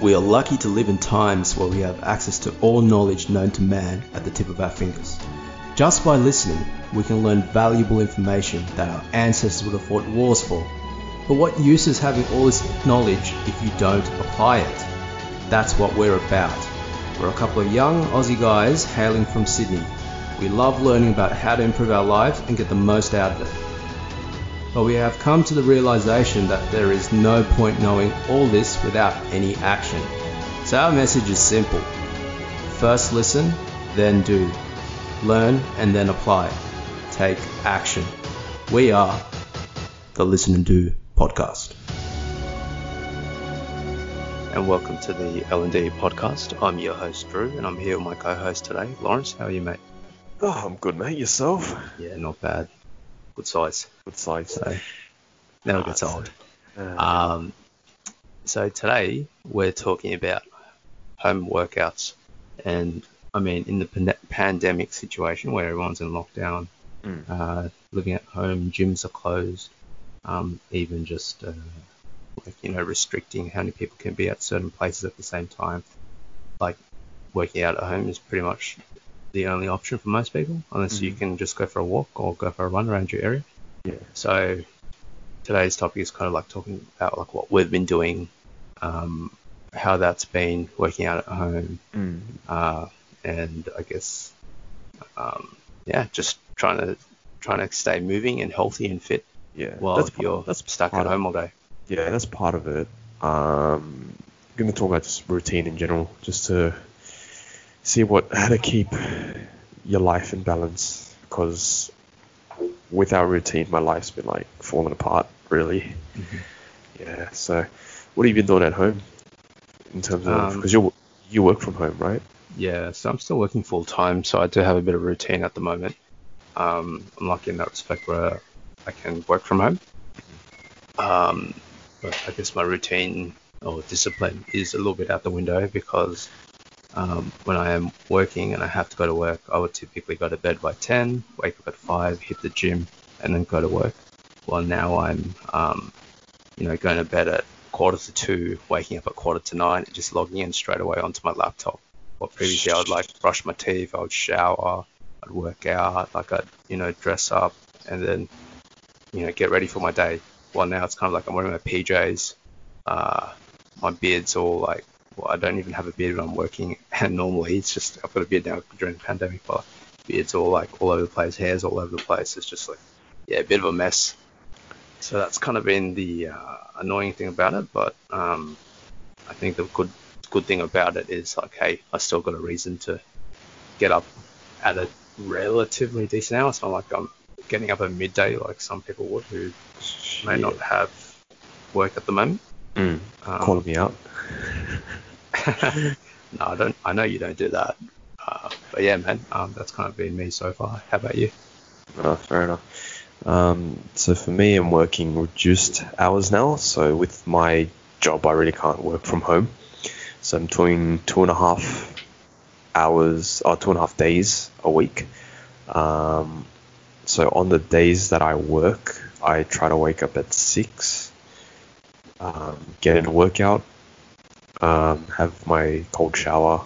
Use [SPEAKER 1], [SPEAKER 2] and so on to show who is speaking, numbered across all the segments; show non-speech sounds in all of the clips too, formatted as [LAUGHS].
[SPEAKER 1] We are lucky to live in times where we have access to all knowledge known to man at the tip of our fingers. Just by listening, we can learn valuable information that our ancestors would have fought wars for. But what use is having all this knowledge if you don't apply it? That's what we're about. We're a couple of young Aussie guys hailing from Sydney. We love learning about how to improve our lives and get the most out of it. But we have come to the realization that there is no point knowing all this without any action. So our message is simple. First listen, then do. Learn and then apply. Take action. We are the Listen and Do podcast. And welcome to the L&D podcast. I'm your host Drew and I'm here with my co-host today, Lawrence. How are you, mate?
[SPEAKER 2] Oh, I'm good, mate. Yourself?
[SPEAKER 1] Yeah, not bad. Good size.
[SPEAKER 2] Good size.
[SPEAKER 1] So never gets old.
[SPEAKER 2] Uh,
[SPEAKER 1] Um, so today we're talking about home workouts, and I mean in the pan- pandemic situation where everyone's in lockdown,
[SPEAKER 2] mm,
[SPEAKER 1] uh, living at home, gyms are closed, um, even just uh, like you know restricting how many people can be at certain places at the same time. Like working out at home is pretty much the only option for most people, unless you
[SPEAKER 2] Mhm.
[SPEAKER 1] can just go for a walk or go for a run around your area.
[SPEAKER 2] yeah.
[SPEAKER 1] So today's topic is kind of like talking about like what we've been doing, um, how that's been working out at home,
[SPEAKER 2] Mm,
[SPEAKER 1] uh, and I guess um, yeah, just trying to trying to stay moving and healthy and fit
[SPEAKER 2] yeah.
[SPEAKER 1] while
[SPEAKER 2] that's part-
[SPEAKER 1] you're
[SPEAKER 2] that's
[SPEAKER 1] stuck at
[SPEAKER 2] of-
[SPEAKER 1] home all day.
[SPEAKER 2] Yeah, that's part of it. Um, I'm going to talk about just routine in general, just to see what how to keep your life in balance. Because without routine, my life's been like falling apart, really. Yeah. So, what have you been doing at home? In terms of
[SPEAKER 1] Um,
[SPEAKER 2] because you you work from home, right?
[SPEAKER 1] Yeah, so I'm still working full time, so I do have a bit of routine at the moment. Um, I'm lucky in that respect where I can work from home. Um, but I guess my routine or discipline is a little bit out the window because um, when I am working and I have to go to work, I would typically go to bed by 10, wake up at 5, hit the gym, and then go to work. Well, now I'm, um, you know, going to bed at quarter to 2, waking up at quarter to 9, and just logging in straight away onto my laptop. Well, previously I would like brush my teeth, I would shower, I'd work out, like I'd, you know, dress up and then, you know, get ready for my day. Well, now it's kind of like I'm wearing my PJs, uh, my beard's all like, well, I don't even have a beard when I'm working, and [LAUGHS] normally it's just, I've got a beard now during the pandemic, but beard's all like all over the place, hair's all over the place. It's just like, yeah, a bit of a mess. So that's kind of been the uh, annoying thing about it, but um, I think the good good thing about it is like, hey, I still got a reason to get up at a relatively decent hour. It's not like I'm getting up at midday like some people would who may not have work at the moment.
[SPEAKER 2] Mm.
[SPEAKER 1] Um,
[SPEAKER 2] Calling me out. [LAUGHS]
[SPEAKER 1] no, I don't. I know you don't do that. Uh, but yeah, man, um, that's kind of been me so far. How about you?
[SPEAKER 2] Oh, fair enough. Um, so for me, I'm working reduced hours now. So with my job, I really can't work from home. So I'm doing two and a half hours or two and a half days a week. Um, so on the days that I work, I try to wake up at six, um, get in a workout, um, have my cold shower,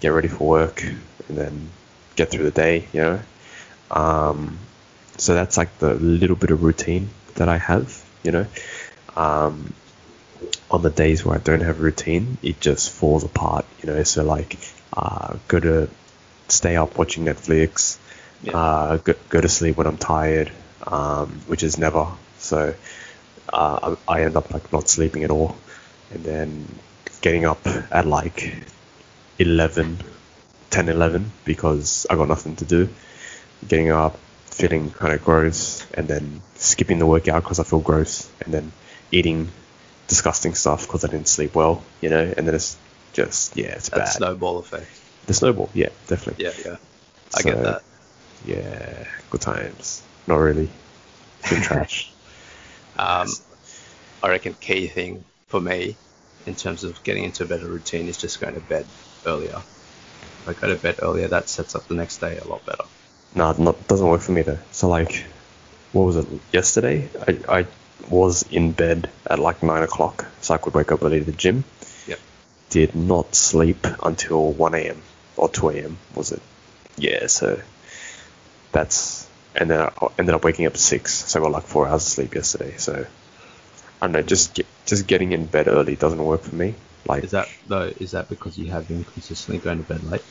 [SPEAKER 2] get ready for work, and then get through the day. You know. Um, so that's like the little bit of routine that I have, you know. Um, on the days where I don't have routine, it just falls apart, you know. So like, uh, go to stay up watching Netflix,
[SPEAKER 1] Yeah.
[SPEAKER 2] uh, go, go to sleep when I'm tired, um, which is never. So uh, I I end up like not sleeping at all, and then getting up at like 11, 10, 11 because I got nothing to do. Getting up, feeling kind of gross, and then skipping the workout because I feel gross, and then eating disgusting stuff because I didn't sleep well, you know, and then it's just yeah, it's
[SPEAKER 1] That
[SPEAKER 2] bad.
[SPEAKER 1] snowball effect.
[SPEAKER 2] the snowball, yeah, definitely.
[SPEAKER 1] Yeah, yeah. I get that.
[SPEAKER 2] Yeah, good times. Not really. Been [LAUGHS] trash.
[SPEAKER 1] Um, I reckon key thing for me in terms of getting into a better routine is just going to bed earlier. If I go to bed earlier, that sets up the next day a lot better.
[SPEAKER 2] No, not doesn't work for me though. So like, what was it? Yesterday, I, I was in bed at like nine o'clock, so I could wake up early to the gym.
[SPEAKER 1] Yep.
[SPEAKER 2] did not sleep until 1 a.m. or 2 a.m. was it? Yeah, so that's and then I ended up waking up at six, so I got like four hours of sleep yesterday. So I don't know, just get, just getting in bed early doesn't work for me. Like
[SPEAKER 1] Is that though? Is that because you have been consistently going to bed late?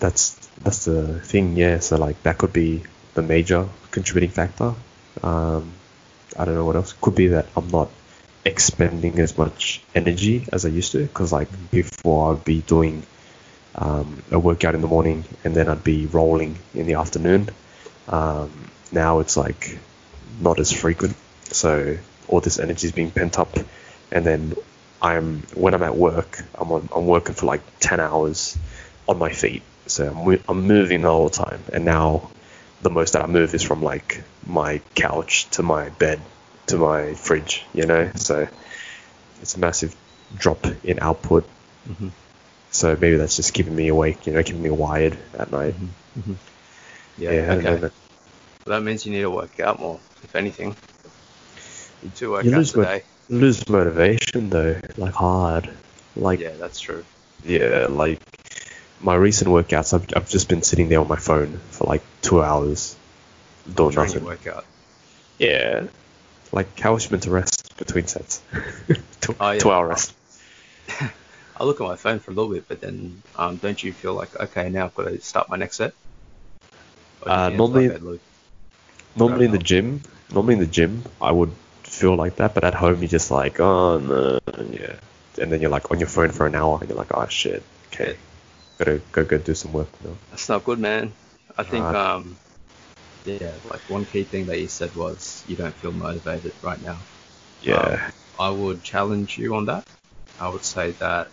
[SPEAKER 2] that's that's the thing, yeah. So like that could be the major contributing factor. Um, I don't know what else. Could be that I'm not expending as much energy as I used to. Because like before, I'd be doing um, a workout in the morning and then I'd be rolling in the afternoon. Um, now it's like not as frequent, so all this energy is being pent up, and then I'm when I'm at work, I'm on, I'm working for like ten hours on my feet, so I'm, I'm moving the whole time, and now the most that I move is from like my couch to my bed to my fridge, you know, so it's a massive drop in output.
[SPEAKER 1] Mm-hmm.
[SPEAKER 2] So maybe that's just keeping me awake, you know, keeping me wired at night.
[SPEAKER 1] Mm-hmm. Yeah.
[SPEAKER 2] Yeah, know,
[SPEAKER 1] okay. That means you need to work out more, if anything. You two
[SPEAKER 2] You lose
[SPEAKER 1] workouts
[SPEAKER 2] mo- lose motivation though, like hard. Like
[SPEAKER 1] Yeah, that's true.
[SPEAKER 2] yeah, like my recent workouts, I've, I've just been sitting there on my phone for like two hours doing
[SPEAKER 1] During
[SPEAKER 2] nothing.
[SPEAKER 1] workout.
[SPEAKER 2] Yeah, like how was you meant to rest between sets? [LAUGHS] two,
[SPEAKER 1] Oh, yeah.
[SPEAKER 2] two hour rest. [LAUGHS]
[SPEAKER 1] I look at my phone for a little bit, but then um, don't you feel like okay, now I've got to start my next set? Do
[SPEAKER 2] Uh, normally-
[SPEAKER 1] like that, Luke?
[SPEAKER 2] Normally in the gym, normally in the gym, I would feel like that, but at home you're just like, oh no, yeah. And then you're like on your phone for an hour, and you're like, oh shit, okay, gotta go go do some work now.
[SPEAKER 1] That's not good, man. I think,
[SPEAKER 2] Right.
[SPEAKER 1] um, yeah, like one key thing that you said was you don't feel motivated right now.
[SPEAKER 2] Yeah,
[SPEAKER 1] Um, I would challenge you on that. I would say that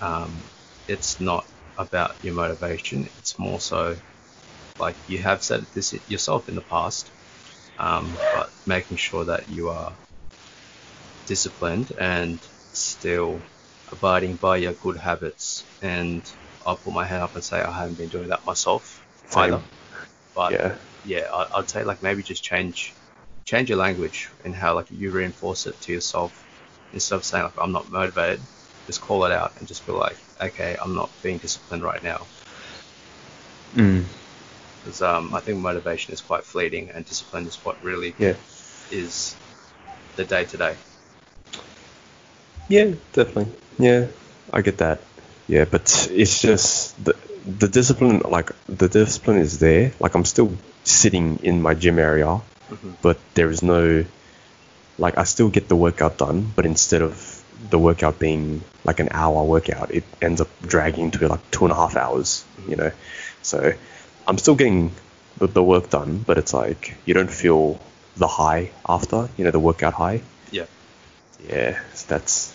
[SPEAKER 1] um, it's not about your motivation. It's more so like you have said this yourself in the past, um, but making sure that you are disciplined and still abiding by your good habits. And I'll put my hand up and say I haven't been doing that myself
[SPEAKER 2] Same.
[SPEAKER 1] either. But
[SPEAKER 2] yeah,
[SPEAKER 1] yeah, I, I'd say like maybe just change change your language and how like you reinforce it to yourself instead of saying like I'm not motivated, just call it out and just be like, okay, I'm not being disciplined right now.
[SPEAKER 2] mm,
[SPEAKER 1] Because um, I think motivation is quite fleeting and discipline is what really
[SPEAKER 2] yeah,
[SPEAKER 1] is the day to day.
[SPEAKER 2] yeah, definitely, yeah, I get that. Yeah, but it's just the the discipline, like the discipline is there. Like I'm still sitting in my gym area,
[SPEAKER 1] Mhm.
[SPEAKER 2] but there is no, like I still get the workout done, but instead of the workout being like an hour workout, it ends up dragging to like two and a half hours. You know, so I'm still getting the, the work done, but it's like you don't feel the high after. You know, the workout high.
[SPEAKER 1] Yeah.
[SPEAKER 2] Yeah, so that's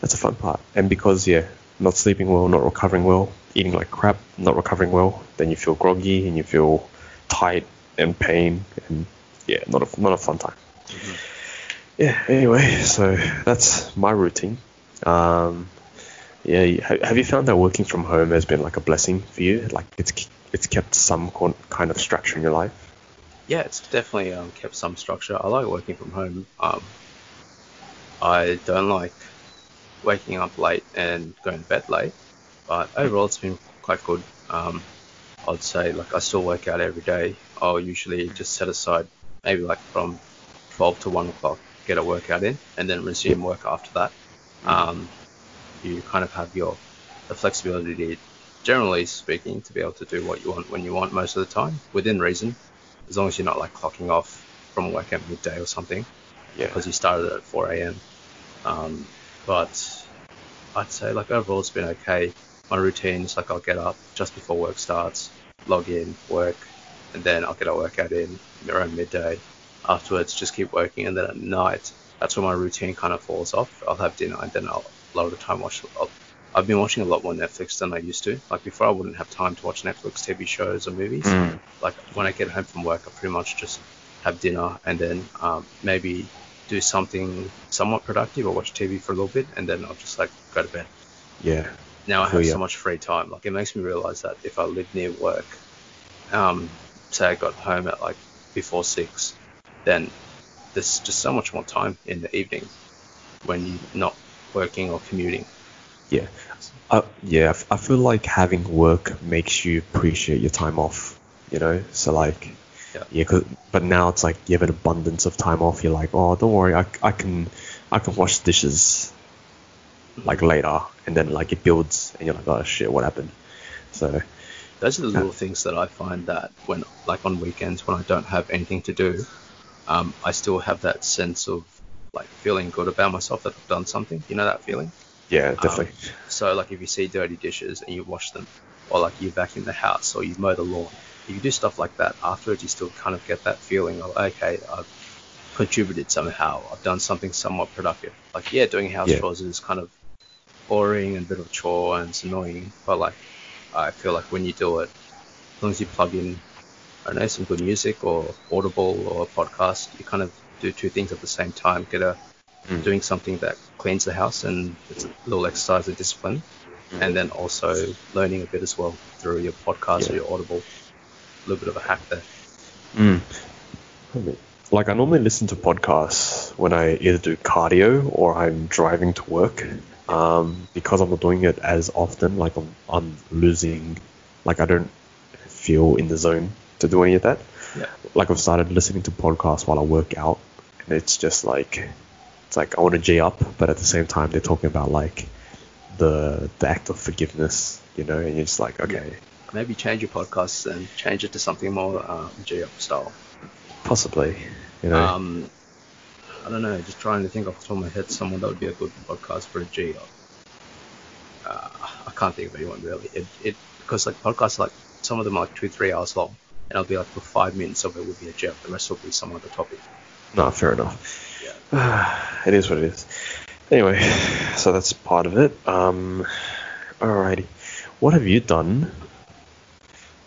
[SPEAKER 2] that's a fun part. And because yeah, not sleeping well, not recovering well, eating like crap, not recovering well, then you feel groggy and you feel tight and pain and yeah, not a not a fun time. Yeah. Anyway, so that's my routine. Um, yeah, have you found that working from home has been like a blessing for you? Like it's it's kept some kind of structure in your life.
[SPEAKER 1] Yeah, it's definitely um, kept some structure. I like working from home. Um, I don't like waking up late and going to bed late, but overall it's been quite good. Um, I'd say like I still work out every day. I'll usually just set aside maybe like from 12 to 1 o'clock, get a workout in, and then resume work after that. Um, you kind of have your the flexibility, generally speaking, to be able to do what you want when you want most of the time, within reason, as long as you're not like clocking off from work at midday or something
[SPEAKER 2] Yeah.
[SPEAKER 1] because you started at 4 a.m. Um, but I'd say like overall it's been okay. My routine is like I'll get up just before work starts, log in, work, and then I'll get a workout in around midday. Afterwards, just keep working, and then at night, that's when my routine kind of falls off. I'll have dinner, and then I'll lot of the time watch. I'll, I've been watching a lot more Netflix than I used to. Like before, I wouldn't have time to watch Netflix TV shows or movies
[SPEAKER 2] Mm.
[SPEAKER 1] like when I get home from work, I pretty much just have dinner and then um, maybe do something somewhat productive or watch TV for a little bit, and then I'll just like go to bed.
[SPEAKER 2] Yeah.
[SPEAKER 1] Now I have
[SPEAKER 2] ya.
[SPEAKER 1] so much free time. Like it makes me realize that if I live near work, um, say I got home at like before six, then there's just so much more time in the evening when you're not working or commuting.
[SPEAKER 2] Yeah. Uh, yeah, I feel like having work makes you appreciate your time off, you know? So, like,
[SPEAKER 1] Yeah.
[SPEAKER 2] yeah, 'cause- but now it's like you have an abundance of time off. You're like, oh, don't worry, I, I can I can wash dishes like later, and then like it builds, and you're like, oh shit, what happened? So,
[SPEAKER 1] Those are the little things that I find that when, like on weekends when I don't have anything to do, um, I still have that sense of like feeling good about myself that I've done something. You know that feeling?
[SPEAKER 2] yeah, definitely.
[SPEAKER 1] Um, so like if you see dirty dishes and you wash them, or like you vacuum the house or you mow the lawn, if you do stuff like that afterwards, you still kind of get that feeling of okay, I've contributed somehow. I've done something somewhat productive. Like yeah, doing house
[SPEAKER 2] Yeah.
[SPEAKER 1] chores is kind of boring and a bit of a chore and it's annoying, but like I feel like when you do it, as long as you plug in, I don't know, some good music or Audible or a podcast, you kind of do two things at the same time. Get a
[SPEAKER 2] Mm.
[SPEAKER 1] doing something that cleans the house and it's a little exercise of discipline, and then also learning a bit as well through your podcast or your Audible. A little bit of a hack there.
[SPEAKER 2] Mm. Like I normally listen to podcasts when I either do cardio or I'm driving to work. Um, because I'm not doing it as often, like I'm, I'm losing, like I don't feel in the zone to do any of that.
[SPEAKER 1] Yeah.
[SPEAKER 2] Like I've started listening to podcasts while I work out, and it's just like, it's like I want to G up, but at the same time they're talking about like the the act of forgiveness, you know, and you're just like, okay,
[SPEAKER 1] Maybe change your podcast and change it to something more um, G-up style.
[SPEAKER 2] possibly, you know.
[SPEAKER 1] Um, I don't know, just trying to think off the top of my head someone that would be a good podcast for a G-up. Uh, I can't think of anyone really. It, it because like podcasts like some of them are like two three hours long, and I'll be like for five minutes of it would be a G-up, the rest will be some other topic.
[SPEAKER 2] No, fair enough.
[SPEAKER 1] Yeah. [SIGHS]
[SPEAKER 2] it is what it is. Anyway, so that's part of it. Um, alrighty. What have you done?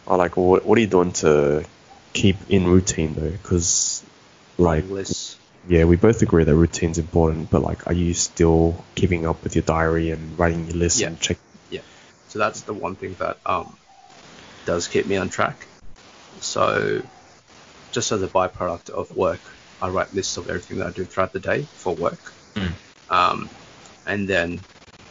[SPEAKER 2] Or like, what, what are you doing to keep in routine though? Because, like,
[SPEAKER 1] Writing
[SPEAKER 2] yeah, we both agree that routine's important, but like, are you still keeping up with your diary and writing your list
[SPEAKER 1] Yeah.
[SPEAKER 2] and check?
[SPEAKER 1] Yeah. So that's the one thing that um, does keep me on track. So just as a byproduct of work, I write lists of everything that I do throughout the day for work.
[SPEAKER 2] Mm.
[SPEAKER 1] Um, and then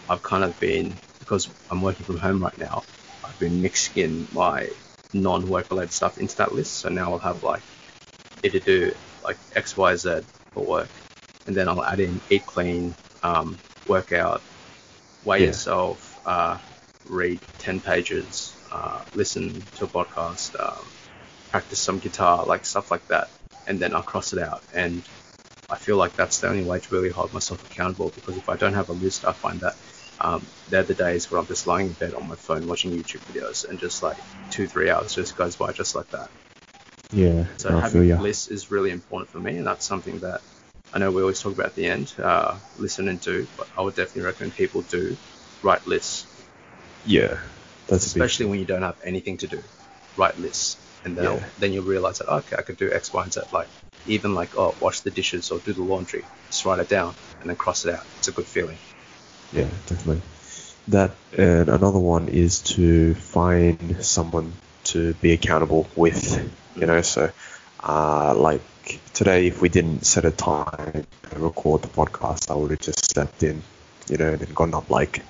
[SPEAKER 1] I've kind of been, because I'm working from home right now, I've been mixing in my non-work related stuff into that list. So now I'll have like either do like X, Y, Z for work, and then I'll add in eat clean, um, workout, weigh
[SPEAKER 2] Yeah.
[SPEAKER 1] yourself, uh, read 10 pages, uh, listen to a podcast, um, practice some guitar, like stuff like that, and then I'll cross it out. And I feel like that's the only way to really hold myself accountable because if I don't have a list, I find that um, they're the days where I'm just lying in bed on my phone watching YouTube videos and just like two, three hours just goes by just like that.
[SPEAKER 2] Yeah,
[SPEAKER 1] So
[SPEAKER 2] I
[SPEAKER 1] having a list is really important for me, and that's something that I know we always talk about at the end, uh, listen and do, but I would definitely recommend people do write lists,
[SPEAKER 2] Yeah, that's
[SPEAKER 1] especially when you don't have anything to do. Write lists, and then
[SPEAKER 2] Yeah.
[SPEAKER 1] then you'll realize that okay, I could do X, Y, and Z. Like even like oh, wash the dishes or do the laundry. Just write it down and then cross it out. It's a good feeling.
[SPEAKER 2] Yeah, definitely. That and another one is to find someone to be accountable with. You know, so uh, like today, if we didn't set a time to record the podcast, I would have just stepped in, you know, and then gone up like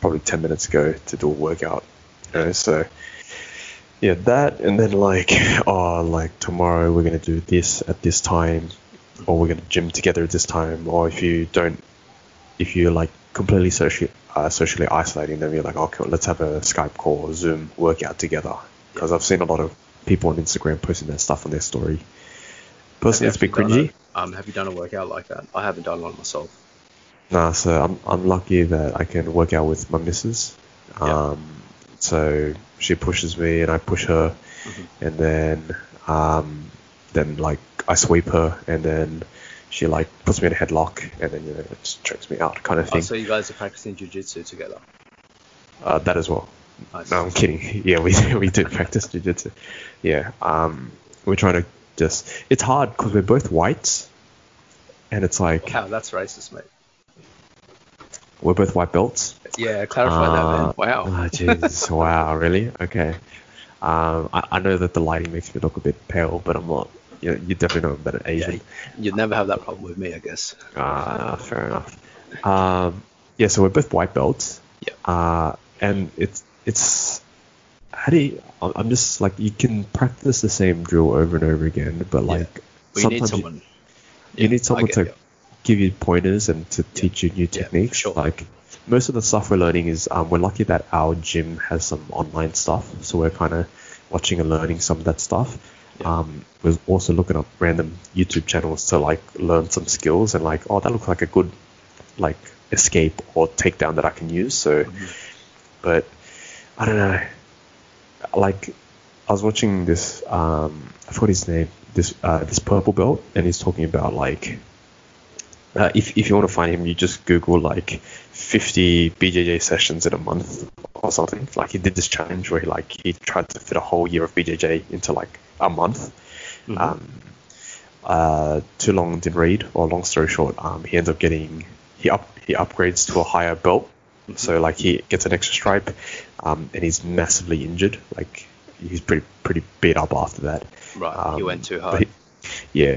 [SPEAKER 2] probably ten minutes ago to do a workout. You know, so yeah, that and then like [LAUGHS] oh, like tomorrow we're gonna do this at this time, or we're gonna gym together at this time, or if you don't if you're like completely socially uh, socially isolating them, you're like, okay, let's have a Skype call or Zoom workout together. Because I've seen a lot of people on Instagram posting that stuff on their story. Personally, it's a bit
[SPEAKER 1] Have you actually
[SPEAKER 2] cringy.
[SPEAKER 1] a- Um, have you done a workout like that? I haven't done one myself.
[SPEAKER 2] Nah, so I'm I'm lucky that I can work out with my missus.
[SPEAKER 1] Yeah.
[SPEAKER 2] Um, so she pushes me and I push her,
[SPEAKER 1] Mhm.
[SPEAKER 2] and then um, then like I sweep her and then she like puts me in a headlock and then you know it chokes me out kind of
[SPEAKER 1] Oh,
[SPEAKER 2] thing.
[SPEAKER 1] so you guys are practicing jujitsu together.
[SPEAKER 2] Uh, that as well.
[SPEAKER 1] Nice.
[SPEAKER 2] No, I'm kidding. [LAUGHS] Yeah, we [LAUGHS] we do practice jiu-jitsu. Yeah, um, we're trying to just. It's hard because we're both whites, and it's like
[SPEAKER 1] Wow, that's racist, mate.
[SPEAKER 2] we're both white belts.
[SPEAKER 1] Yeah, clarify that, man.
[SPEAKER 2] Uh,
[SPEAKER 1] Wow.
[SPEAKER 2] Oh, Jesus. wow, really? Okay. Um, I, I know that the lighting makes me look a bit pale, but I'm not. You, you definitely know I'm better
[SPEAKER 1] yeah,
[SPEAKER 2] Asian.
[SPEAKER 1] you'd never have that problem with me, I guess.
[SPEAKER 2] Ah, fair enough. Um, yeah, so we're both white belts.
[SPEAKER 1] Yeah.
[SPEAKER 2] Uh, and it's it's how do you? I'm just like you can practice the same drill over and over again, but like
[SPEAKER 1] But you need
[SPEAKER 2] sometimes
[SPEAKER 1] someone.
[SPEAKER 2] you,
[SPEAKER 1] Yeah,
[SPEAKER 2] need someone
[SPEAKER 1] get
[SPEAKER 2] to
[SPEAKER 1] you.
[SPEAKER 2] give you pointers and to teach you new
[SPEAKER 1] Yeah,
[SPEAKER 2] techniques.
[SPEAKER 1] sure.
[SPEAKER 2] Like most of the stuff we're learning is um, we're lucky that our gym has some online stuff, so we're kind of watching and learning some of that stuff.
[SPEAKER 1] Yeah.
[SPEAKER 2] Um, we're also looking up random YouTube channels to like learn some skills and like, oh, that looks like a good like escape or takedown that I can use. So,
[SPEAKER 1] Mm-hmm.
[SPEAKER 2] but I don't know. Like, I was watching this. Um, I forgot his name. This uh, this purple belt, and he's talking about like, uh, if if you want to find him, you just Google like 50 BJJ sessions in a month or something. Like he did this challenge where he like he tried to fit a whole year of BJJ into like a month.
[SPEAKER 1] Mhm.
[SPEAKER 2] Um, uh, too long didn't read, or long story short, um, he ends up getting he up he upgrades to a higher belt, so like he gets an extra stripe, um, and he's massively injured. Like he's pretty pretty beat up after that.
[SPEAKER 1] Right, you
[SPEAKER 2] Um,
[SPEAKER 1] went too hard.
[SPEAKER 2] he- yeah.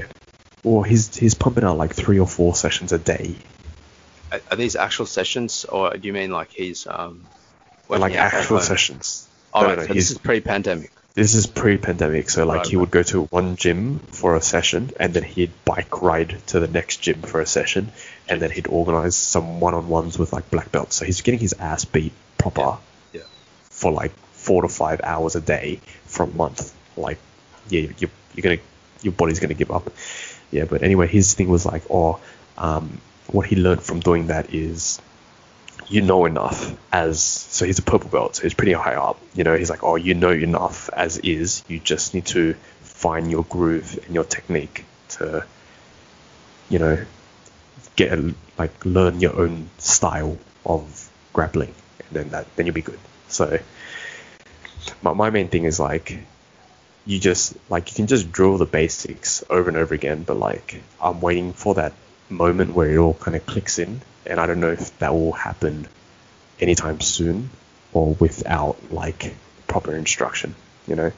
[SPEAKER 2] Well, he's he's pumping out like three or four sessions a day,
[SPEAKER 1] Are, these actual sessions, or do you mean like he's um?
[SPEAKER 2] like actual sessions.
[SPEAKER 1] Oh,
[SPEAKER 2] No,
[SPEAKER 1] right,
[SPEAKER 2] no,
[SPEAKER 1] so this is pre-pandemic.
[SPEAKER 2] This is pre-pandemic, so like
[SPEAKER 1] Right,
[SPEAKER 2] he
[SPEAKER 1] right.
[SPEAKER 2] would go to one gym for a session, and then he'd bike ride to the next gym for a session, and then he'd organize some one-on-ones with like black belts. So he's getting his ass beat proper
[SPEAKER 1] Yeah.
[SPEAKER 2] for like four to five hours a day for a month. Like, yeah, you're, you're gonna, your body's gonna give up. Yeah, but anyway, his thing was like, oh, um, what he learned from doing that is you know enough as so he's a purple belt so he's pretty high up. You know he's like oh you know enough as is. You just need to find your groove and your technique to you know get a, like learn your own style of grappling. And then that then you'll be good. So my, my main thing is like you just like you can just drill the basics over and over again but like i'm waiting for that moment where it all kind of clicks in and i don't know if that will happen anytime soon or without like proper instruction you know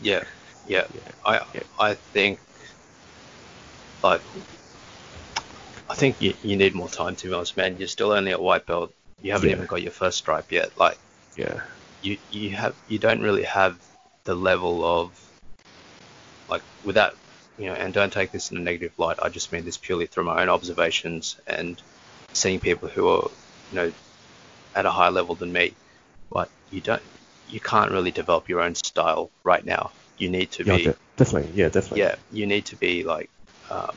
[SPEAKER 1] Yeah, yeah.
[SPEAKER 2] Yeah.
[SPEAKER 1] I
[SPEAKER 2] Yeah.
[SPEAKER 1] I think like I think you, you need more time to be honest, man. You're still only a white belt. You haven't
[SPEAKER 2] Yeah.
[SPEAKER 1] even got your first stripe yet. Like
[SPEAKER 2] yeah
[SPEAKER 1] you you have you don't really have the level of like without you know and don't take this in a negative light. I just mean this purely through my own observations and seeing people who are you know at a higher level than me. But you don't you can't really develop your own style right now. You need to
[SPEAKER 2] yeah
[SPEAKER 1] be
[SPEAKER 2] definitely. Yeah definitely.
[SPEAKER 1] Yeah, you need to be like um,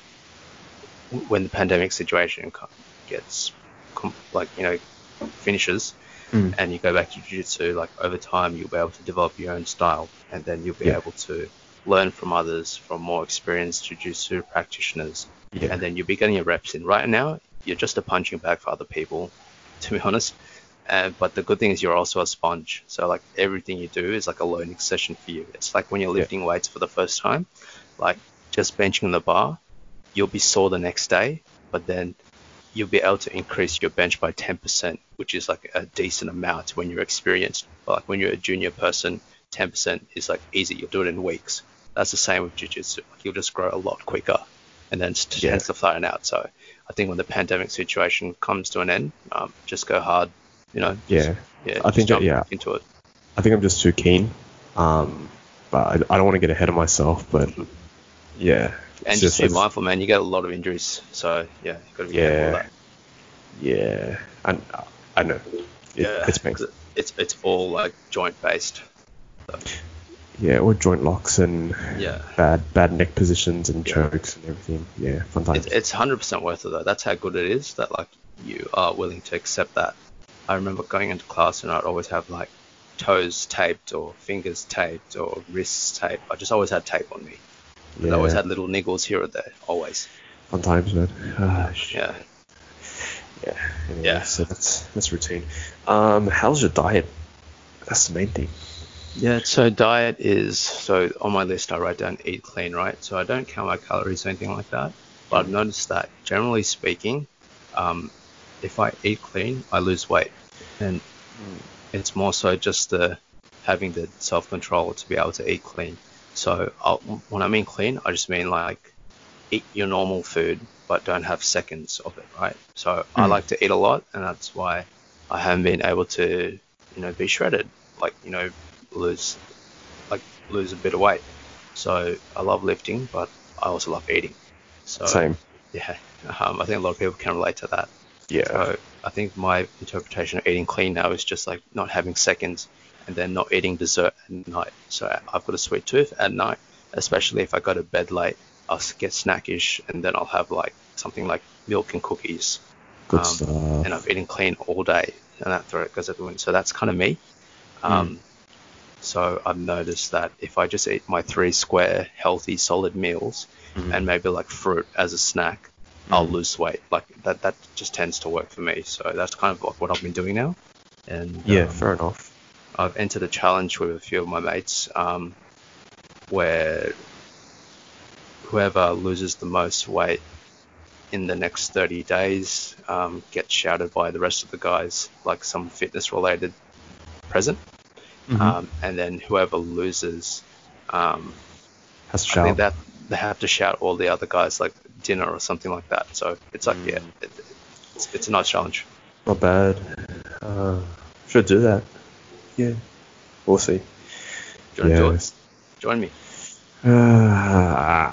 [SPEAKER 1] when the pandemic situation gets like you know finishes
[SPEAKER 2] Mm.
[SPEAKER 1] and you go back to jiu-jitsu like over time you'll be able to develop your own style and then you'll be
[SPEAKER 2] Yeah.
[SPEAKER 1] able to learn from others from more experienced jiu-jitsu practitioners
[SPEAKER 2] yeah.
[SPEAKER 1] and then you'll be getting your reps in. Right now you're just a punching bag for other people [LAUGHS] to be honest. Uh, but the good thing is you're also a sponge. So like everything you do is like a learning session for you. It's like when you're
[SPEAKER 2] Yeah.
[SPEAKER 1] lifting weights for the first time like just benching the bar you'll be sore the next day but then you'll be able to increase your bench by 10% which is like a decent amount when you're experienced. But like when you're a junior person 10% is like easy. You'll do it in weeks that's the same with jiu-jitsu. You'll just grow a lot quicker and then it
[SPEAKER 2] Yeah.
[SPEAKER 1] tends to flatten out. So i think when the pandemic situation comes to an end um, just go hard you know just-
[SPEAKER 2] yeah.
[SPEAKER 1] yeah
[SPEAKER 2] I think
[SPEAKER 1] jump
[SPEAKER 2] yeah.
[SPEAKER 1] into it.
[SPEAKER 2] I think i'm just too keen um but i, I don't want to get ahead of myself but yeah
[SPEAKER 1] and
[SPEAKER 2] it's
[SPEAKER 1] just, be mindful man you get a lot of injuries so yeah you got to be careful
[SPEAKER 2] Yeah.
[SPEAKER 1] of that.
[SPEAKER 2] Yeah i, I know. It,
[SPEAKER 1] yeah
[SPEAKER 2] it's
[SPEAKER 1] it's it's all like joint based
[SPEAKER 2] yeah or joint locks and
[SPEAKER 1] yeah
[SPEAKER 2] bad bad neck positions and
[SPEAKER 1] Yeah.
[SPEAKER 2] chokes and everything yeah fun times
[SPEAKER 1] It's, it's 100% worth it though. That's how good it is that like you are willing to accept that. I remember going into class and I'd always have like toes taped or fingers taped or wrists taped. I just always had tape on me. And I always had little niggles here or there, always.
[SPEAKER 2] fun times man ah.
[SPEAKER 1] Yeah.
[SPEAKER 2] Yeah. Anyway,
[SPEAKER 1] Yeah.
[SPEAKER 2] So that's that's routine. Um, how's your diet? That's the main thing.
[SPEAKER 1] Yeah, so diet is so on my list I write down eat clean, right? So I don't count my calories or anything like that. But I've noticed that generally speaking, um, if I eat clean, I lose weight. And it's more so just the having the self control to be able to eat clean. So I'll, when I mean clean, I just mean like eat your normal food but don't have seconds of it, right? So I
[SPEAKER 2] Mm.
[SPEAKER 1] like to eat a lot, and that's why I haven't been able to, you know, be shredded, like you know, lose, like lose a bit of weight. So I love lifting, but I also love eating. So
[SPEAKER 2] Same.
[SPEAKER 1] yeah, [LAUGHS] um, I think a lot of people can relate to that.
[SPEAKER 2] Yeah.
[SPEAKER 1] So I think my interpretation of eating clean now is just like not having seconds and then not eating dessert at night. So I've got a sweet tooth at night, especially if I go to bed late. I'll get snackish and then I'll have like something like milk and cookies.
[SPEAKER 2] Good
[SPEAKER 1] um,
[SPEAKER 2] stuff.
[SPEAKER 1] And I've eaten clean all day, and that throat goes out the window. So that's kind of me. Um, So I've noticed that if I just eat my three square healthy solid meals
[SPEAKER 2] Mhm.
[SPEAKER 1] and maybe like fruit as a snack, I'll
[SPEAKER 2] Mhm.
[SPEAKER 1] lose weight. Like that that just tends to work for me. So that's kind of like what I've been doing now. And
[SPEAKER 2] yeah,
[SPEAKER 1] um,
[SPEAKER 2] fair enough.
[SPEAKER 1] I've entered a challenge with a few of my mates um, where whoever loses the most weight in the next 30 days um, gets shouted by the rest of the guys, like some fitness related present.
[SPEAKER 2] Mhm.
[SPEAKER 1] Um, and then whoever loses, um,
[SPEAKER 2] Has to
[SPEAKER 1] I think that they have to shout all the other guys like dinner or something like that. So it's like, yeah,
[SPEAKER 2] Mm.
[SPEAKER 1] it, it's, it's a nice challenge.
[SPEAKER 2] Not bad. Uh, should do that. Yeah. We'll see.
[SPEAKER 1] Do you want to do
[SPEAKER 2] Yeah.
[SPEAKER 1] it? Join me.
[SPEAKER 2] Uh,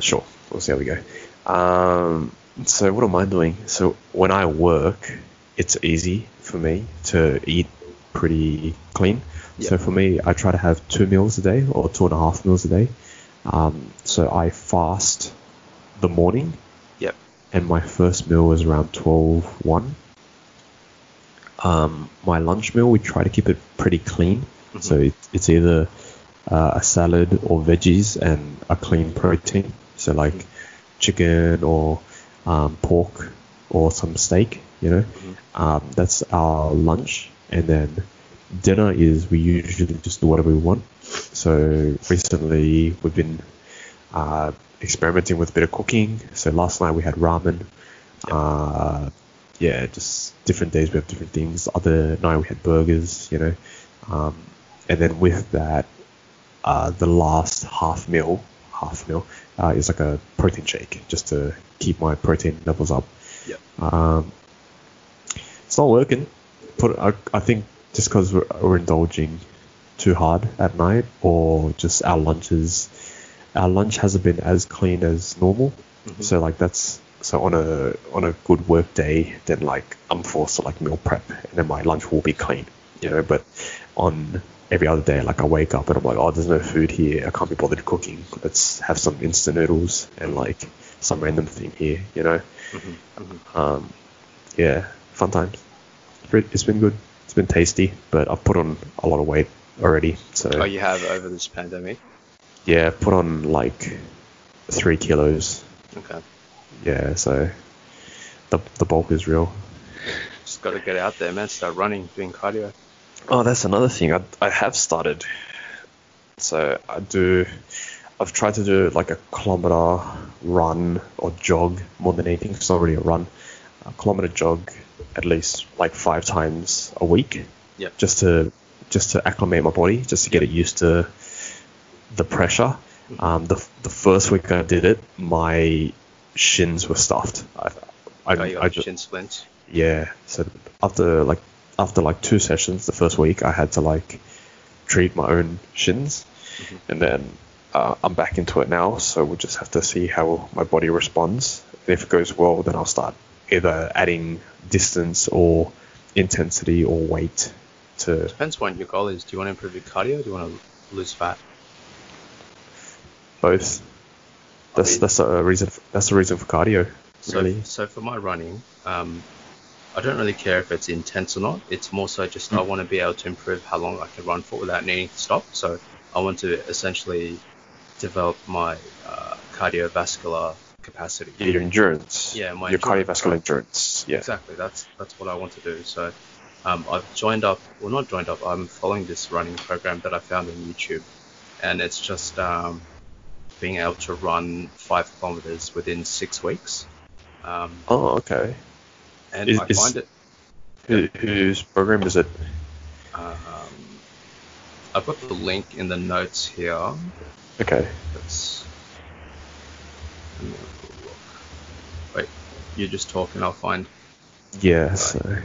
[SPEAKER 2] sure. We'll see how we go. Um, so what am I doing? So when I work, it's easy for me to eat pretty clean. So for me, I try to have two meals a day or two and a half meals a day. Um, so I fast the morning,
[SPEAKER 1] Yep.
[SPEAKER 2] and my first meal is around 12, 1. Um, my lunch meal, we try to keep it pretty clean.
[SPEAKER 1] Mhm.
[SPEAKER 2] So it, it's either uh, a salad or veggies and a clean protein. So like
[SPEAKER 1] Mhm.
[SPEAKER 2] chicken or um, pork or some steak, you know.
[SPEAKER 1] Mhm.
[SPEAKER 2] Um, that's our lunch. And then dinner is we usually just do whatever we want. So recently we've been uh, experimenting with a bit of cooking. So last night we had ramen. Uh, yeah, just different days we have different things. Other night we had burgers, you know. Um, and then with that, uh, the last half meal, half meal, uh, is like a protein shake just to keep my protein levels up.
[SPEAKER 1] Yep.
[SPEAKER 2] Um, it's not working. Put I, I think just because we're, we're indulging too hard at night, or just our lunches, our lunch hasn't been as clean as normal.
[SPEAKER 1] Mhm.
[SPEAKER 2] So like that's so on a on a good work day, then like I'm forced to like meal prep, and then my lunch will be clean, you know. But on every other day, like I wake up and I'm like, oh, there's no food here. I can't be bothered cooking. Let's have some instant noodles and like some random thing here, you know.
[SPEAKER 1] Mhm. Mhm.
[SPEAKER 2] Um, yeah, fun times. It's been good. It's been tasty, but I've put on a lot of weight already. So
[SPEAKER 1] Oh, you have over this pandemic?
[SPEAKER 2] yeah, put on like three kilos.
[SPEAKER 1] Okay.
[SPEAKER 2] Yeah, so the the bulk is real.
[SPEAKER 1] Just got to get out there, man. Start running, doing cardio.
[SPEAKER 2] Oh, that's another thing. I, I have started. So I do. I've tried to do like a kilometer run or jog more than anything. It's not really a run. A kilometer jog at least like five times a week.
[SPEAKER 1] Yep.
[SPEAKER 2] Just to just to acclimate my body, just to get it used to the pressure. Um, the the first week I did it, my shins were stuffed. I, I,
[SPEAKER 1] oh,
[SPEAKER 2] I just,
[SPEAKER 1] shin splints.
[SPEAKER 2] yeah. So after like after like two sessions, the first week I had to like treat my own shins,
[SPEAKER 1] Mhm.
[SPEAKER 2] and then uh, I'm back into it now. So we'll just have to see how my body responds. If it goes well, then I'll start either adding distance or intensity or weight to.
[SPEAKER 1] Depends what your goal is. Do you want to improve your cardio? Or do you want to lose fat?
[SPEAKER 2] both. That's
[SPEAKER 1] mean-
[SPEAKER 2] that's a reason. That's the reason for cardio.
[SPEAKER 1] So,
[SPEAKER 2] Really.
[SPEAKER 1] so for my running, um, I don't really care if it's intense or not. It's more so just I
[SPEAKER 2] Mm.
[SPEAKER 1] want to be able to improve how long I can run for without needing to stop. So I want to essentially develop my uh, cardiovascular capacity.
[SPEAKER 2] Your endurance.
[SPEAKER 1] Yeah, my
[SPEAKER 2] your
[SPEAKER 1] endurance.
[SPEAKER 2] cardiovascular endurance. Yeah.
[SPEAKER 1] Exactly. That's that's what I want to do. So um, I've joined up, well not joined up. I'm following this running program that I found on YouTube, and it's just um, being able to run five kilometers within six weeks. Um,
[SPEAKER 2] Oh, okay.
[SPEAKER 1] and
[SPEAKER 2] Is-
[SPEAKER 1] I
[SPEAKER 2] is-
[SPEAKER 1] find it.
[SPEAKER 2] Who, whose program is it?
[SPEAKER 1] Um, I've got the link in the notes here.
[SPEAKER 2] Okay.
[SPEAKER 1] It's Let me have a look. Wait, you're just talking. I'll find.
[SPEAKER 2] Yeah. So,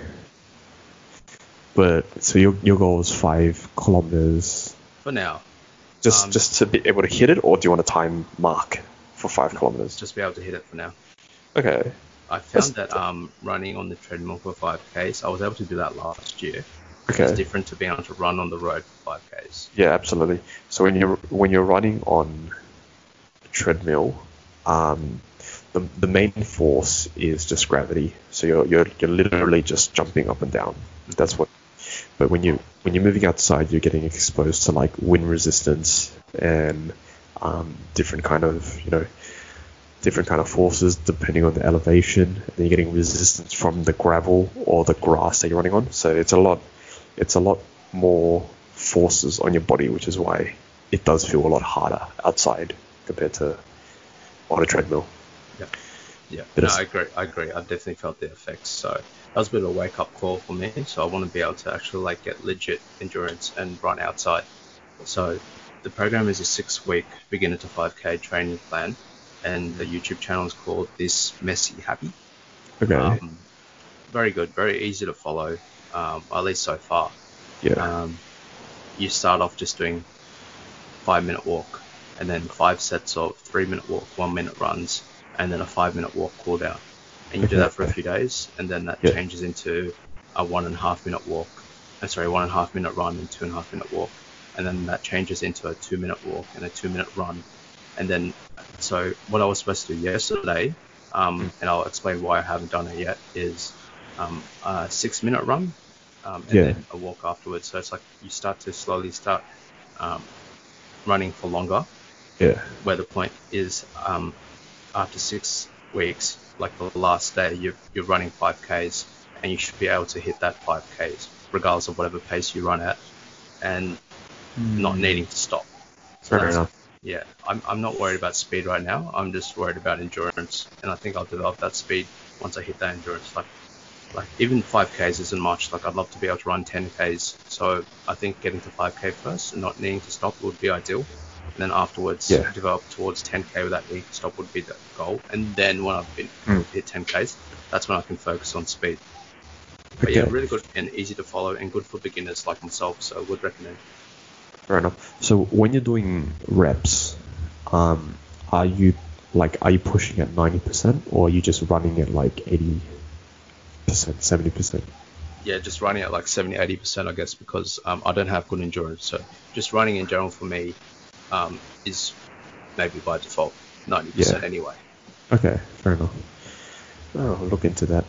[SPEAKER 2] but so your your goal is five kilometers.
[SPEAKER 1] For now,
[SPEAKER 2] Just
[SPEAKER 1] Um,
[SPEAKER 2] just to be able to hit it, or do you want a time mark for five kilometers?
[SPEAKER 1] just be able to hit it for now.
[SPEAKER 2] Okay.
[SPEAKER 1] I
[SPEAKER 2] That's-
[SPEAKER 1] found that um, running on the treadmill for 5Ks, I was able to do that last year.
[SPEAKER 2] Okay.
[SPEAKER 1] It's different to being able to run on the road for 5Ks.
[SPEAKER 2] Yeah, absolutely. So when you're when you're running on a treadmill, um, the the main force is just gravity. So you're you're you're literally just jumping up and down. That's what. But when you when you're moving outside, you're getting exposed to like wind resistance and um, different kind of you know different kind of forces depending on the elevation. And you're getting resistance from the gravel or the grass that you're running on. So it's a lot it's a lot more forces on your body, which is why it does feel a lot harder outside compared to on a treadmill.
[SPEAKER 1] Yeah. Yeah.
[SPEAKER 2] But
[SPEAKER 1] no, I agree. I agree. I've definitely felt the effects. So that was a bit of a wake up call for me. So I want to be able to actually like get legit endurance and run outside. So the program is a six week beginner to 5k training plan, and the YouTube channel is called This Messy Happy.
[SPEAKER 2] Okay.
[SPEAKER 1] Um, very good, very easy to follow, um, at least so far.
[SPEAKER 2] yeah.
[SPEAKER 1] Um, you start off just doing five minute walk, and then five sets of three minute walk, one minute runs, and then a five minute walk cool down. And you do that for a few days, and then that
[SPEAKER 2] Yeah.
[SPEAKER 1] changes into a one and a half minute walk. Uh, sorry, one and a half minute run and two and a half minute walk, and then that changes into a two minute walk and a two minute run, and then so what I was supposed to do yesterday, um, and I'll explain why I haven't done it yet, is um, a six minute run, um, and
[SPEAKER 2] Yeah.
[SPEAKER 1] then a walk afterwards. So it's like you start to slowly start um, running for longer,
[SPEAKER 2] yeah.
[SPEAKER 1] where the point is um, after six weeks, like the last day, you're, you're running 5Ks and you should be able to hit that 5Ks regardless of whatever pace you run at and not needing to stop. So
[SPEAKER 2] Fair enough.
[SPEAKER 1] Yeah, I'm, I'm not worried about speed right now. I'm just worried about endurance, and I think I'll develop that speed once I hit that endurance. Like, like even 5Ks isn't much. Like I'd love to be able to run 10Ks. So I think getting to 5K first and not needing to stop would be ideal. And then afterwards,
[SPEAKER 2] Yeah.
[SPEAKER 1] develop towards 10K without needing to stop would be the goal. And then when I've been
[SPEAKER 2] Mm.
[SPEAKER 1] hit 10Ks, that's when I can focus on speed. But yeah, really good and easy to follow and good for beginners like myself. So I would recommend.
[SPEAKER 2] Fair enough. So when you're doing reps, um, are you like are you pushing at ninety percent or are you just running at like eighty percent, seventy percent?
[SPEAKER 1] yeah, just running at like 70, 80%, I guess, because um, I don't have good endurance. So just running in general for me um, is maybe by default 90%
[SPEAKER 2] Yeah.
[SPEAKER 1] anyway.
[SPEAKER 2] Okay, fair enough. Oh, I'll look into that.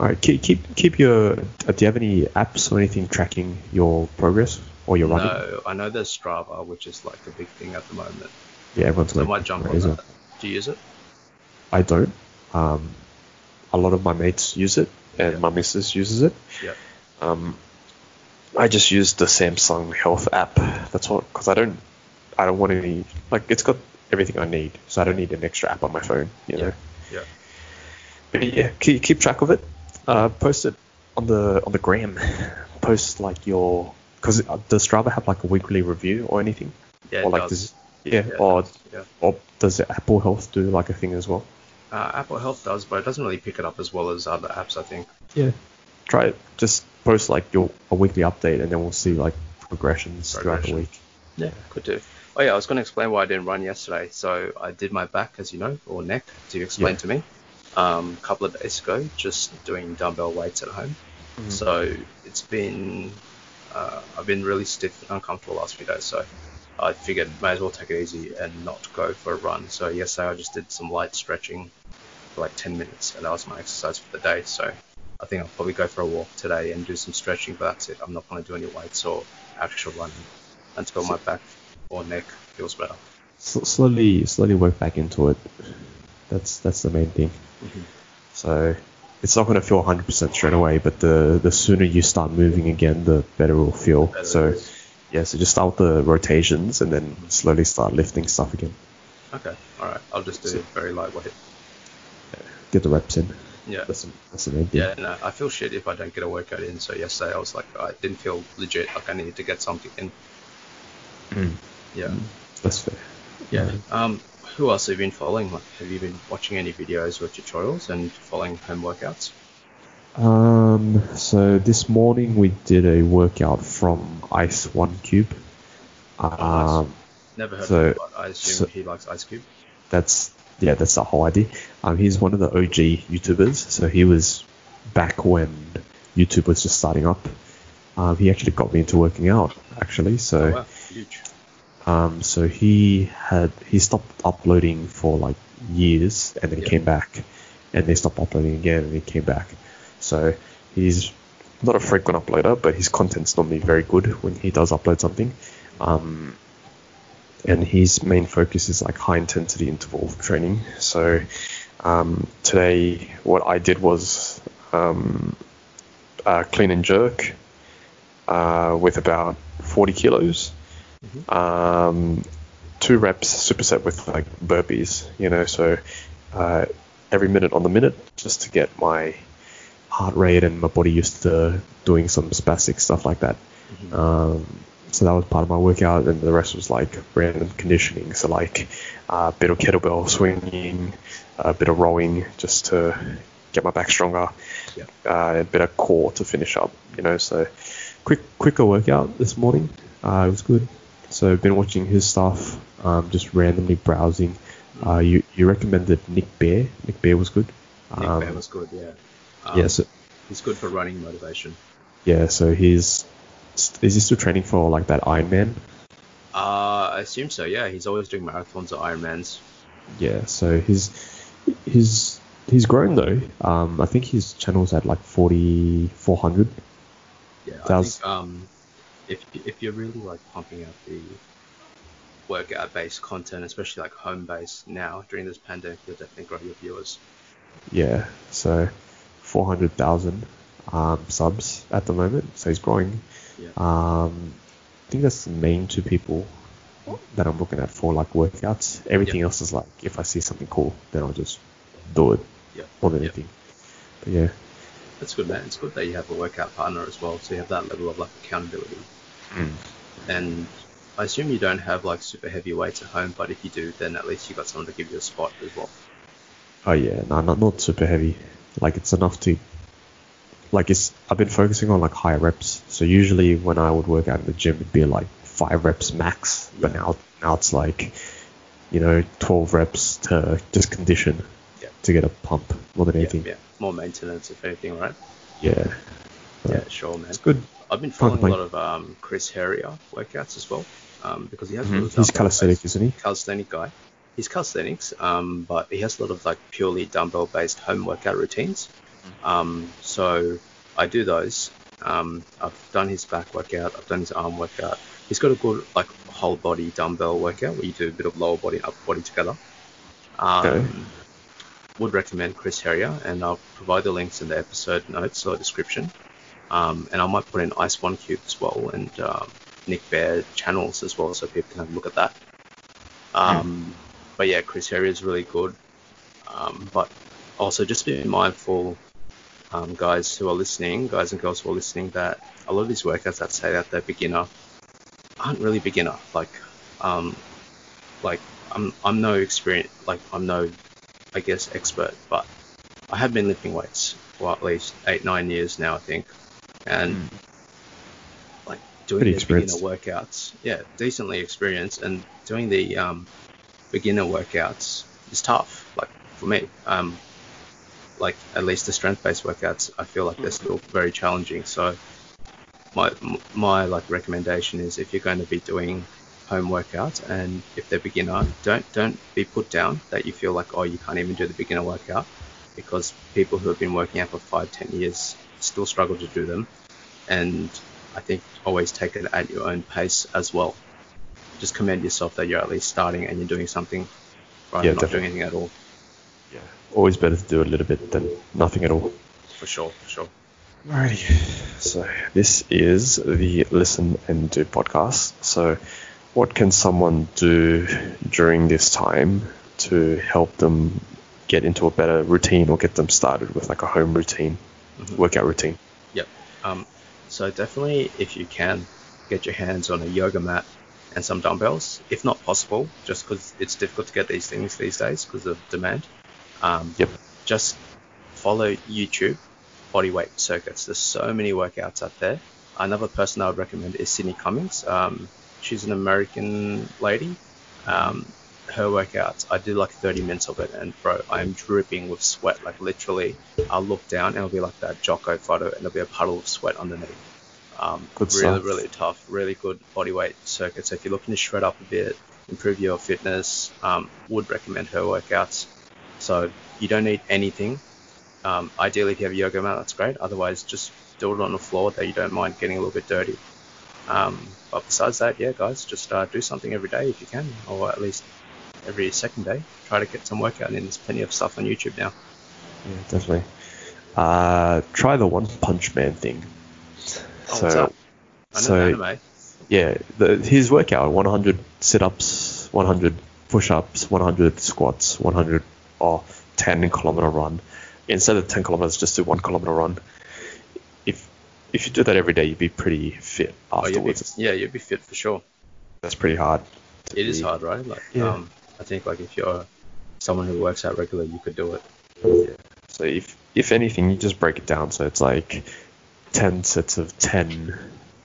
[SPEAKER 2] All right, keep keep keep your. Uh, do you have any apps or anything tracking your progress or your running?
[SPEAKER 1] No, I know there's Strava, which is like a big thing at the moment.
[SPEAKER 2] Yeah, everyone's
[SPEAKER 1] So I
[SPEAKER 2] like,
[SPEAKER 1] might jump on that.
[SPEAKER 2] it."
[SPEAKER 1] Do you use it?
[SPEAKER 2] I don't. Um, a lot of my mates use it, and
[SPEAKER 1] Yeah.
[SPEAKER 2] my missus uses it.
[SPEAKER 1] Yeah.
[SPEAKER 2] Um, I just use the Samsung Health app. That's all, because I don't, I don't want any like it's got everything I need, so I don't need an extra app on my phone. You know.
[SPEAKER 1] Yeah.
[SPEAKER 2] But yeah, keep, keep track of it. Uh, post it on the on the gram. [LAUGHS] Post like your because does Strava have like a weekly review or anything?
[SPEAKER 1] Yeah,
[SPEAKER 2] or
[SPEAKER 1] it
[SPEAKER 2] like
[SPEAKER 1] does.
[SPEAKER 2] does yeah,
[SPEAKER 1] Yeah, it
[SPEAKER 2] or
[SPEAKER 1] does, yeah.
[SPEAKER 2] or does Apple Health do like a thing as well?
[SPEAKER 1] Uh, Apple Health does, but it doesn't really pick it up as well as other apps, I think.
[SPEAKER 2] Yeah. Try it. Just post like your a weekly update, and then we'll see like progressions throughout the week.
[SPEAKER 1] Yeah, could do. Oh yeah, I was going to explain why I didn't run yesterday. So I did my back, as you know, or neck, to explain
[SPEAKER 2] Yeah.
[SPEAKER 1] to me, um, a couple of days ago, just doing dumbbell weights at home. So it's been, uh, I've been really stiff and uncomfortable the last few days. So I figured may as well take it easy and not go for a run. So yesterday I just did some light stretching for like 10 minutes, and that was my exercise for the day. So I think I'll probably go for a walk today and do some stretching, but that's it. I'm not going to do any weights or actual running until my back or neck feels better.
[SPEAKER 2] S- slowly, slowly work back into it. That's that's the main thing.
[SPEAKER 1] Mhm.
[SPEAKER 2] So it's not going to feel 100% straight away, but the the sooner you start moving again, the better it will feel.
[SPEAKER 1] Better
[SPEAKER 2] so yeah, so just start with the rotations and then slowly start lifting stuff again.
[SPEAKER 1] Okay, all right. I'll just do very lightweight.
[SPEAKER 2] Get the reps in.
[SPEAKER 1] Yeah.
[SPEAKER 2] That's the, that's the main thing.
[SPEAKER 1] Yeah, no, I feel shit if I don't get a workout in. So yesterday I was like, I didn't feel legit. Like I needed to get something in.
[SPEAKER 2] Mm.
[SPEAKER 1] Yeah.
[SPEAKER 2] That's fair.
[SPEAKER 1] Yeah. Um, who else have you been following? Like, have you been watching any videos or tutorials and following home workouts?
[SPEAKER 2] Um, so this morning we did a workout from Ice One Cube.
[SPEAKER 1] Oh, nice.
[SPEAKER 2] Um,
[SPEAKER 1] Never heard
[SPEAKER 2] so-
[SPEAKER 1] of him, but I assume
[SPEAKER 2] so-
[SPEAKER 1] he likes Ice Cube.
[SPEAKER 2] that's yeah, that's the whole idea. Um, he's one of the OG YouTubers, so he was back when YouTube was just starting up. Um, he actually got me into working out, actually. So,
[SPEAKER 1] Oh, wow, huge.
[SPEAKER 2] Um, so he had he stopped uploading for like years, and then
[SPEAKER 1] Yeah.
[SPEAKER 2] came back, and they stopped uploading again, and he came back. So he's not a frequent uploader, but his content's normally very good when he does upload something. Um, and his main focus is like high intensity interval training. So um, today, what I did was um, uh, clean and jerk uh, with about 40 kilos, um, two reps superset with like burpees, you know, so uh, every minute on the minute just to get my heart rate and my body used to doing some spastic stuff like that. Um, so that was part of my workout, and the rest was like random conditioning. So like a bit of kettlebell swinging, a bit of rowing, just to get my back stronger,
[SPEAKER 1] Yeah.
[SPEAKER 2] uh, a bit of core to finish up. You know, so quick quicker workout this morning. Uh, it was good. So I've been watching his stuff, um, just randomly browsing. Uh, you you recommended Nick Bare. Nick Bare was good.
[SPEAKER 1] Nick
[SPEAKER 2] Um,
[SPEAKER 1] Bare was good, yeah. Um,
[SPEAKER 2] yeah, so
[SPEAKER 1] He's good for running motivation.
[SPEAKER 2] yeah, so he's is he still training for like that Ironman?
[SPEAKER 1] Uh, I assume so, yeah. He's always doing marathons or Ironmans.
[SPEAKER 2] Yeah, so his his he's grown though. Um, I think his channel's at like forty four hundred.
[SPEAKER 1] Yeah, I think um, if if you're really like pumping out the workout-based content, especially like home-based now during this pandemic, you'll definitely grow your viewers.
[SPEAKER 2] Yeah, so four hundred thousand um, subs at the moment. So he's growing.
[SPEAKER 1] Yeah.
[SPEAKER 2] Um, I think that's the main two people that I'm looking at for like workouts. Everything else is like if I see something cool, then I'll just do it
[SPEAKER 1] Yeah.
[SPEAKER 2] more than anything. But yeah.
[SPEAKER 1] That's good, man. It's good that you have a workout partner as well, so you have that level of like accountability.
[SPEAKER 2] Mm.
[SPEAKER 1] And I assume you don't have like super heavy weights at home, but if you do, then at least you got someone to give you a spot as well.
[SPEAKER 2] Oh yeah, no, not not super heavy. Like it's enough to. Like it's, I've been focusing on like higher reps. So usually when I would work out in the gym, it'd be like five reps max. But now, now it's like, you know, twelve reps to just condition
[SPEAKER 1] Yeah.
[SPEAKER 2] to get a pump more than
[SPEAKER 1] Yeah,
[SPEAKER 2] anything.
[SPEAKER 1] yeah. More maintenance, if anything, right?
[SPEAKER 2] Yeah.
[SPEAKER 1] Yeah, sure, man.
[SPEAKER 2] It's good.
[SPEAKER 1] I've been following a lot of um, Chris Heria workouts as well, um, because he has a
[SPEAKER 2] Mhm.
[SPEAKER 1] lot of
[SPEAKER 2] He's calisthenic, isn't he?
[SPEAKER 1] calisthenic guy. He's calisthenics, um, but he has a lot of like purely dumbbell-based home workout routines. Um, so I do those. Um, I've done his back workout. I've done his arm workout. He's got a good like whole body dumbbell workout where you do a bit of lower body and upper body together. Um,
[SPEAKER 2] Okay.
[SPEAKER 1] Would recommend Chris Heria, and I'll provide the links in the episode notes or description. Um, and I might put in Ice One Cube as well and um, Nick Bare channels as well, so people can have a look at that. Um, But yeah, Chris Heria is really good. Um, but also just be mindful, um, guys who are listening, guys and girls who are listening, that a lot of these workouts that say that they're beginner aren't really beginner. Like, um, like I'm I'm no experience, like I'm no, I guess expert, but I have been lifting weights for at least eight nine years now, I think, and like doing
[SPEAKER 2] Pretty
[SPEAKER 1] the beginner workouts, yeah, decently experienced, and doing the um, beginner workouts is tough. Like for me, um, like at least the strength-based workouts, I feel like they're still very challenging. So my my like recommendation is if you're going to be doing home workouts and if they're beginner, don't don't be put down that you feel like oh you can't even do the beginner workout because people who have been working out for five ten years still struggle to do them, and I think always take it at your own pace as well. Just commend yourself that you're at least starting and you're doing something rather
[SPEAKER 2] Yeah,
[SPEAKER 1] than not doing anything at all.
[SPEAKER 2] Yeah. Always better to do a little bit than nothing at all.
[SPEAKER 1] For sure, for sure.
[SPEAKER 2] Alrighty. So this is the Listen and Do podcast. So what can someone do during this time to help them get into a better routine or get them started with like a home routine,
[SPEAKER 1] Mhm.
[SPEAKER 2] workout routine?
[SPEAKER 1] Yep. Um, so definitely, if you can, get your hands on a yoga mat and some dumbbells, if not possible, just because it's difficult to get these things these days because of demand. Um,
[SPEAKER 2] Yep.
[SPEAKER 1] Just follow YouTube bodyweight circuits. There's so many workouts out there. Another person I would recommend is Sydney Cummings. Um, she's an American lady. Um, her workouts, I did like 30 minutes of it, and bro, I'm dripping with sweat. Like literally, I'll look down and it'll be like that Jocko photo, and there'll be a puddle of sweat underneath. Um,
[SPEAKER 2] Good
[SPEAKER 1] really,
[SPEAKER 2] stuff.
[SPEAKER 1] really tough, really good bodyweight circuit. So if you're looking to shred up a bit, improve your fitness, um, would recommend her workouts. So you don't need anything. Um, ideally, if you have a yoga mat, that's great. Otherwise, just do it on the floor that you don't mind getting a little bit dirty. Um, but besides that, yeah, guys, just uh, do something every day if you can, or at least every second day. Try to get some workout in. There's plenty of stuff on YouTube now.
[SPEAKER 2] Yeah, definitely. Uh, try the One Punch Man thing.
[SPEAKER 1] Oh,
[SPEAKER 2] so,
[SPEAKER 1] what's up? I know
[SPEAKER 2] so
[SPEAKER 1] the anime.
[SPEAKER 2] yeah, the, his workout: 100 sit-ups, 100 push-ups, 100 squats, 100 or 10 kilometer run. Instead of 10 kilometers, just do one kilometer run. If if you do that every day, you'd be pretty fit
[SPEAKER 1] Oh, you'll be,
[SPEAKER 2] afterwards.
[SPEAKER 1] yeah, you'd be fit for sure.
[SPEAKER 2] That's pretty hard. to
[SPEAKER 1] It is
[SPEAKER 2] be-
[SPEAKER 1] hard, right? Like,
[SPEAKER 2] Yeah.
[SPEAKER 1] um, I think like if you're someone who works out regularly, you could do it.
[SPEAKER 2] Yeah. So if if anything, you just break it down. So it's like ten sets of ten,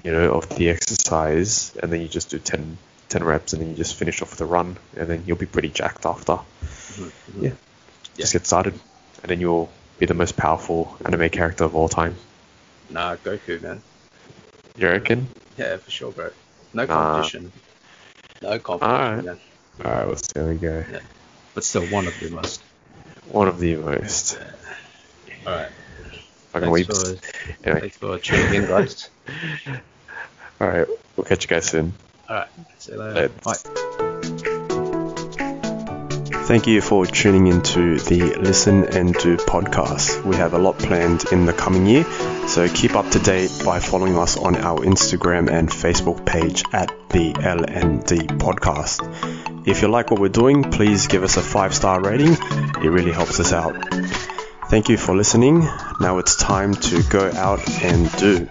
[SPEAKER 2] you know, of the exercise, and then you just do 10, 10 reps, and then you just finish off with a run, and then you'll be pretty jacked after.
[SPEAKER 1] Mhm, mhm.
[SPEAKER 2] Yeah. Just get started, and then you'll be the most powerful anime character of all time.
[SPEAKER 1] Nah, Goku, man.
[SPEAKER 2] You reckon?
[SPEAKER 1] Yeah, for sure, bro. No
[SPEAKER 2] Nah.
[SPEAKER 1] competition. No competition, man.
[SPEAKER 2] All right, let's there we go.
[SPEAKER 1] But still, one of the most.
[SPEAKER 2] One of the most.
[SPEAKER 1] All right.
[SPEAKER 2] Fucking
[SPEAKER 1] Thanks
[SPEAKER 2] weeps.
[SPEAKER 1] for,
[SPEAKER 2] Anyway,
[SPEAKER 1] thanks for tuning in, guys. [LAUGHS]
[SPEAKER 2] all right, we'll catch you guys soon.
[SPEAKER 1] All right. See you later.
[SPEAKER 2] Later.
[SPEAKER 1] Bye.
[SPEAKER 3] Thank you for tuning into the Listen and Do podcast. We have a lot planned in the coming year, so keep up to date by following us on our Instagram and Facebook page at the LND podcast. If you like what we're doing, please give us a five star rating. It really helps us out. Thank you for listening. Now it's time to go out and do.